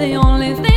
the only thing